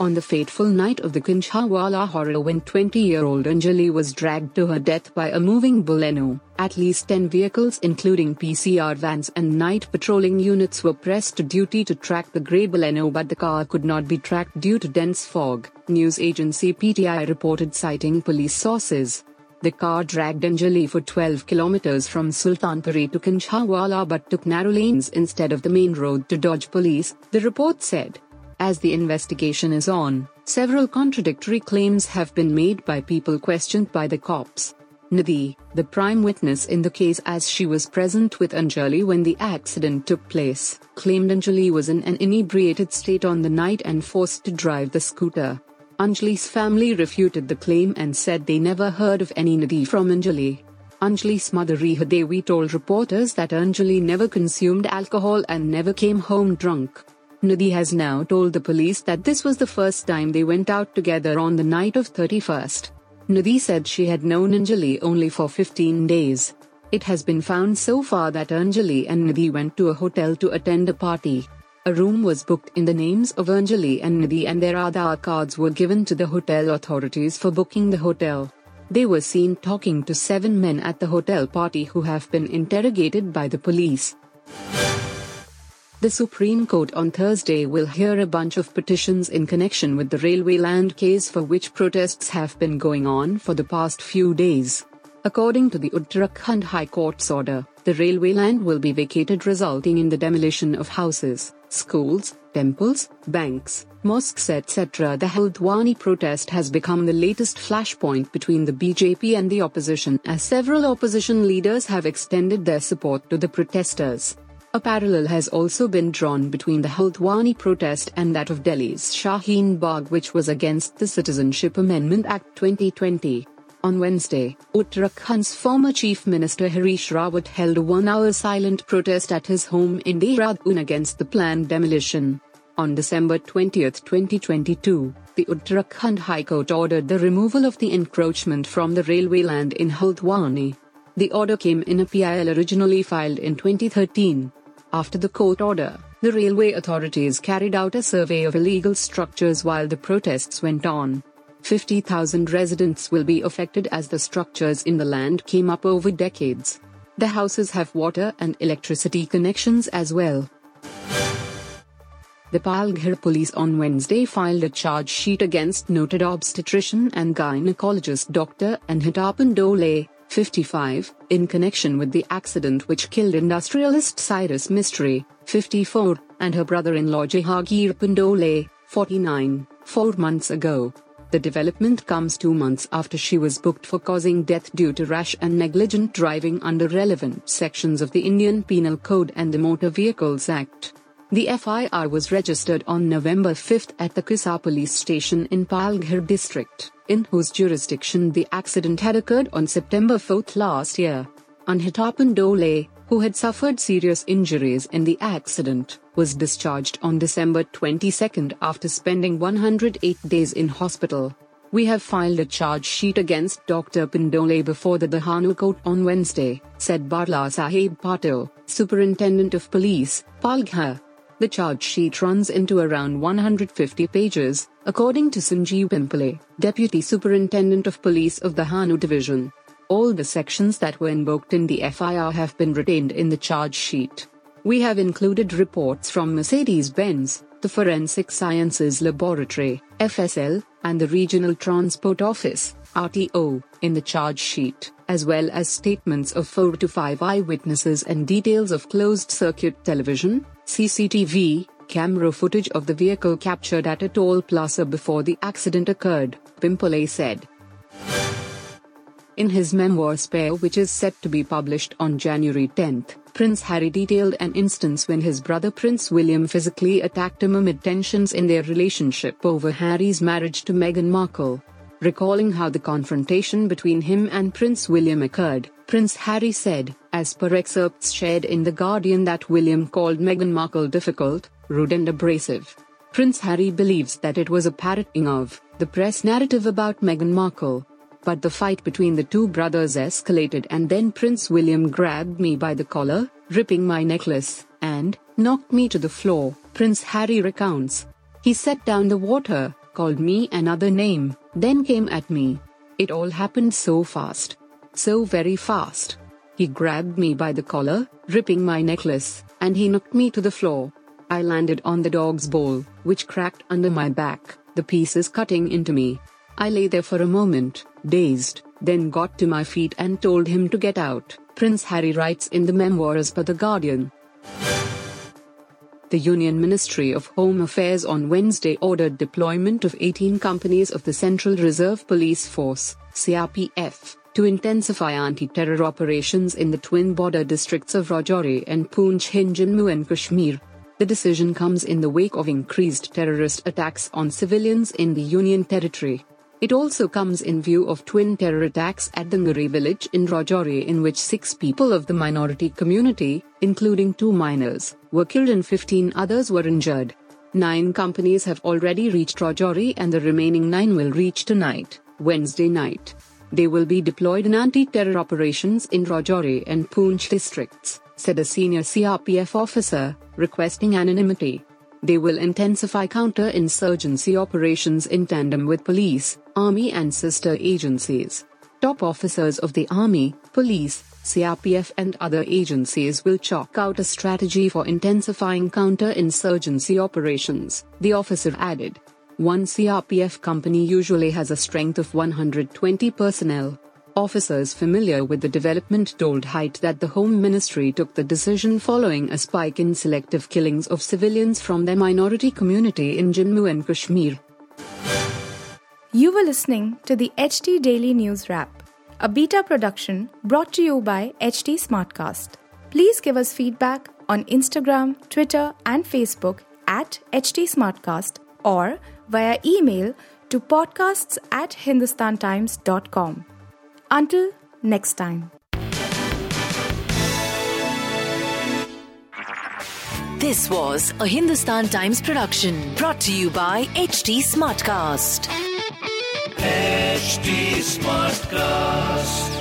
On the fateful night of the Kanjhawala horror when 20-year-old Anjali was dragged to her death by a moving Baleno, at least 10 vehicles including PCR vans and night patrolling units were pressed to duty to track the grey Baleno but the car could not be tracked due to dense fog, news agency PTI reported citing police sources. The car dragged Anjali for 12 kilometers from Sultanpuri to Kanjhawala but took narrow lanes instead of the main road to dodge police, the report said. As the investigation is on, several contradictory claims have been made by people questioned by the cops. Nidhi, the prime witness in the case as she was present with Anjali when the accident took place, claimed Anjali was in an inebriated state on the night and forced to drive the scooter. Anjali's family refuted the claim and said they never heard of any Nidhi from Anjali. Anjali's mother Rekha Devi told reporters that Anjali never consumed alcohol and never came home drunk. Nidhi has now told the police that this was the first time they went out together on the night of 31st. Nidhi said she had known Anjali only for 15 days. It has been found so far that Anjali and Nidhi went to a hotel to attend a party. A room was booked in the names of Anjali and Nidhi and their Aadhaar cards were given to the hotel authorities for booking the hotel. They were seen talking to seven men at the hotel party who have been interrogated by the police. The Supreme Court on Thursday will hear a bunch of petitions in connection with the railway land case for which protests have been going on for the past few days. According to the Uttarakhand High Court's order, the railway land will be vacated, resulting in the demolition of houses, schools, temples, banks, mosques, etc. The Haldwani protest has become the latest flashpoint between the BJP and the opposition, as several opposition leaders have extended their support to the protesters. A parallel has also been drawn between the Haldwani protest and that of Delhi's Shaheen Bagh, which was against the Citizenship Amendment Act 2020. On Wednesday, Uttarakhand's former Chief Minister Harish Rawat held a one hour silent protest at his home in Dehradun against the planned demolition. On December 20, 2022, the Uttarakhand High Court ordered the removal of the encroachment from the railway land in Haldwani. The order came in a PIL originally filed in 2013. After the court order, the railway authorities carried out a survey of illegal structures while the protests went on. 50,000 residents will be affected as the structures in the land came up over decades. The houses have water and electricity connections as well. The Palghar police on Wednesday filed a charge sheet against noted obstetrician and gynecologist Dr. Anahita Pandole, 55, in connection with the accident which killed industrialist Cyrus Mistry, 54, and her brother-in-law Jahangir Pandole, 49, four months ago. The development comes two months after she was booked for causing death due to rash and negligent driving under relevant sections of the Indian Penal Code and the Motor Vehicles Act. The FIR was registered on November 5 at the Kasa police station in Palghar district in whose jurisdiction the accident had occurred on September 4 last year. Anahita Pandole, who had suffered serious injuries in the accident, was discharged on December 22 after spending 108 days in hospital. We have filed a charge sheet against Dr. Pandole before the Dahanu court on Wednesday, said Bala Sahib Patil, Superintendent of Police, Palghar. The charge sheet runs into around 150 pages, according to Sanjeev Pimpale, Deputy Superintendent of Police of the Hanu Division. All the sections that were invoked in the FIR have been retained in the charge sheet. We have included reports from Mercedes Benz, the Forensic Sciences Laboratory, FSL, and the Regional Transport Office, RTO, in the charge sheet, as well as statements of 4 to 5 eyewitnesses and details of closed circuit television, CCTV, camera footage of the vehicle captured at a toll plaza before the accident occurred, Pimpale said. In his memoir Spare, which is set to be published on January 10, Prince Harry detailed an instance when his brother Prince William physically attacked him amid tensions in their relationship over Harry's marriage to Meghan Markle. Recalling how the confrontation between him and Prince William occurred, Prince Harry said, as per excerpts shared in The Guardian, that William called Meghan Markle difficult, rude, and abrasive. Prince Harry believes that it was a parroting of the press narrative about Meghan Markle. But the fight between the two brothers escalated, and then Prince William grabbed me by the collar, ripping my necklace, and knocked me to the floor, Prince Harry recounts. He set down the water, called me another name, then came at me. It all happened so fast. So very fast. He grabbed me by the collar, ripping my necklace, and he knocked me to the floor. I landed on the dog's bowl, which cracked under my back, the pieces cutting into me. I lay there for a moment, dazed, then got to my feet and told him to get out, Prince Harry writes in the memoirs per The Guardian. The Union Ministry of Home Affairs on Wednesday ordered deployment of 18 companies of the Central Reserve Police Force, CRPF, to intensify anti-terror operations in the twin border districts of Rajouri and Poonch in Jammu and Kashmir. The decision comes in the wake of increased terrorist attacks on civilians in the Union territory. It also comes in view of twin terror attacks at the Nguri village in Rajouri in which six people of the minority community, including two minors, were killed and 15 others were injured. Nine companies have already reached Rajouri and the remaining nine will reach tonight, Wednesday night. They will be deployed in anti-terror operations in Rajouri and Poonch districts, said a senior CRPF officer, requesting anonymity. They will intensify counter-insurgency operations in tandem with police, army and sister agencies. Top officers of the army, police, CRPF and other agencies will chalk out a strategy for intensifying counter-insurgency operations, the officer added. One CRPF company usually has a strength of 120 personnel. Officers familiar with the development told Height that the Home Ministry took the decision following a spike in selective killings of civilians from their minority community in Jammu and Kashmir. You were listening to the HT Daily News Wrap, a beta production brought to you by HT Smartcast. Please give us feedback on Instagram, Twitter, and Facebook at HT Smartcast or via email to podcasts at hindustantimes.com. Until next time. This was a Hindustan Times production brought to you by HT Smartcast. HT Smartcast.